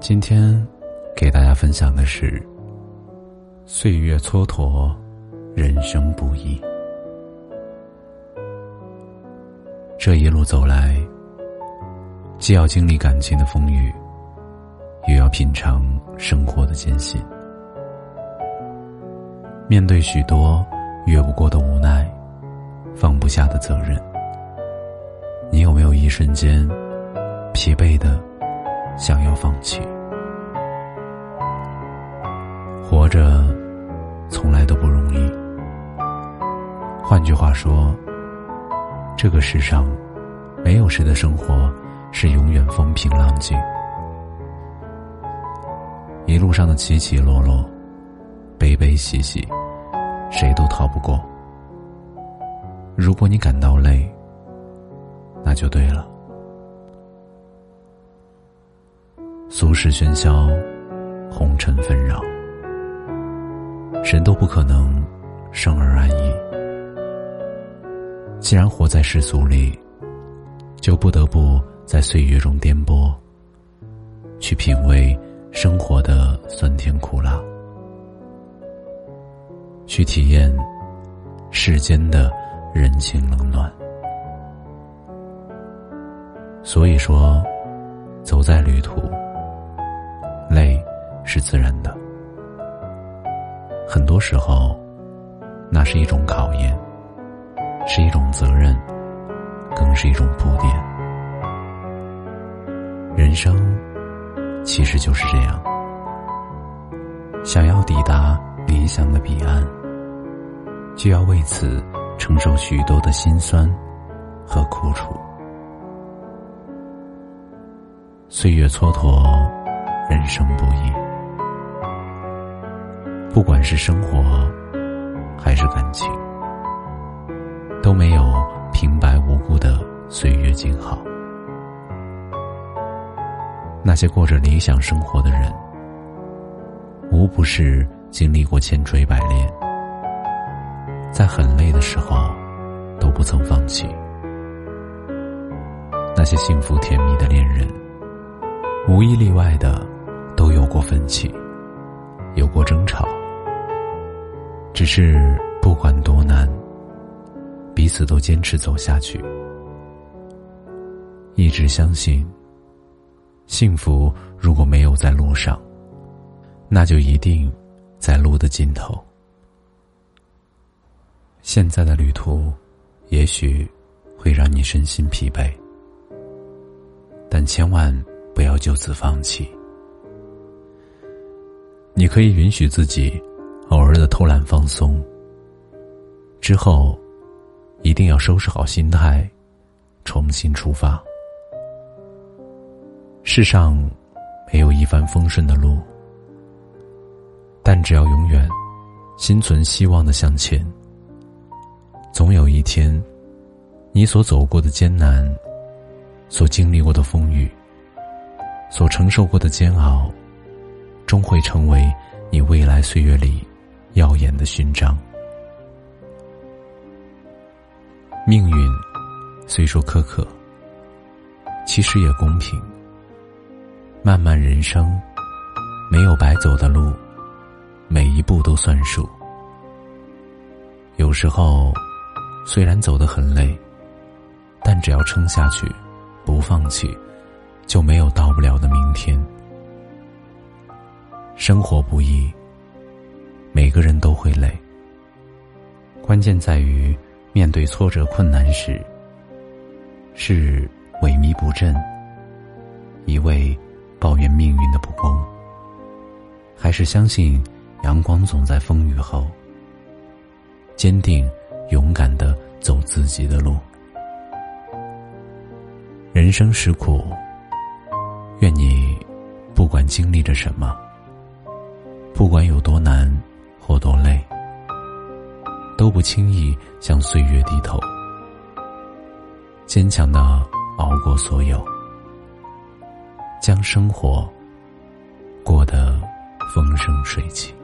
今天给大家分享的是：岁月蹉跎，人生不易。这一路走来，既要经历感情的风雨，又要品尝生活的艰辛。面对许多越不过的无奈，放不下的责任，你有没有一瞬间疲惫的？想要放弃，活着从来都不容易。换句话说，这个世上没有谁的生活是永远风平浪静，一路上的起起落落、悲悲喜喜，谁都逃不过。如果你感到累，那就对了。俗世喧嚣，红尘纷扰，谁都不可能生而安逸。既然活在世俗里，就不得不在岁月中颠簸，去品味生活的酸甜苦辣，去体验世间的人情冷暖。所以说，走在旅途。是自然的。很多时候，那是一种考验，是一种责任，更是一种铺垫。人生其实就是这样。想要抵达理想的彼岸，就要为此承受许多的辛酸和苦楚。岁月蹉跎。人生不易，不管是生活还是感情，都没有平白无故的岁月静好。那些过着理想生活的人，无不是经历过千锤百炼，在很累的时候都不曾放弃。那些幸福甜蜜的恋人，无一例外的。都有过分歧，有过争吵，只是不管多难，彼此都坚持走下去，一直相信，幸福如果没有在路上，那就一定在路的尽头。现在的旅途，也许会让你身心疲惫，但千万不要就此放弃。你可以允许自己偶尔的偷懒放松，之后一定要收拾好心态，重新出发。世上没有一帆风顺的路，但只要永远心存希望的向前，总有一天，你所走过的艰难，所经历过的风雨，所承受过的煎熬。终会成为你未来岁月里耀眼的勋章。命运虽说苛刻，其实也公平。漫漫人生，没有白走的路，每一步都算数。有时候，虽然走得很累，但只要撑下去，不放弃，就没有到不了的明天。生活不易，每个人都会累。关键在于面对挫折困难时，是萎靡不振，一味抱怨命运的不公，还是相信阳光总在风雨后？坚定、勇敢的走自己的路。人生实苦，愿你不管经历着什么，不管有多难或多累，都不轻易向岁月低头，坚强的熬过所有，将生活过得风生水起。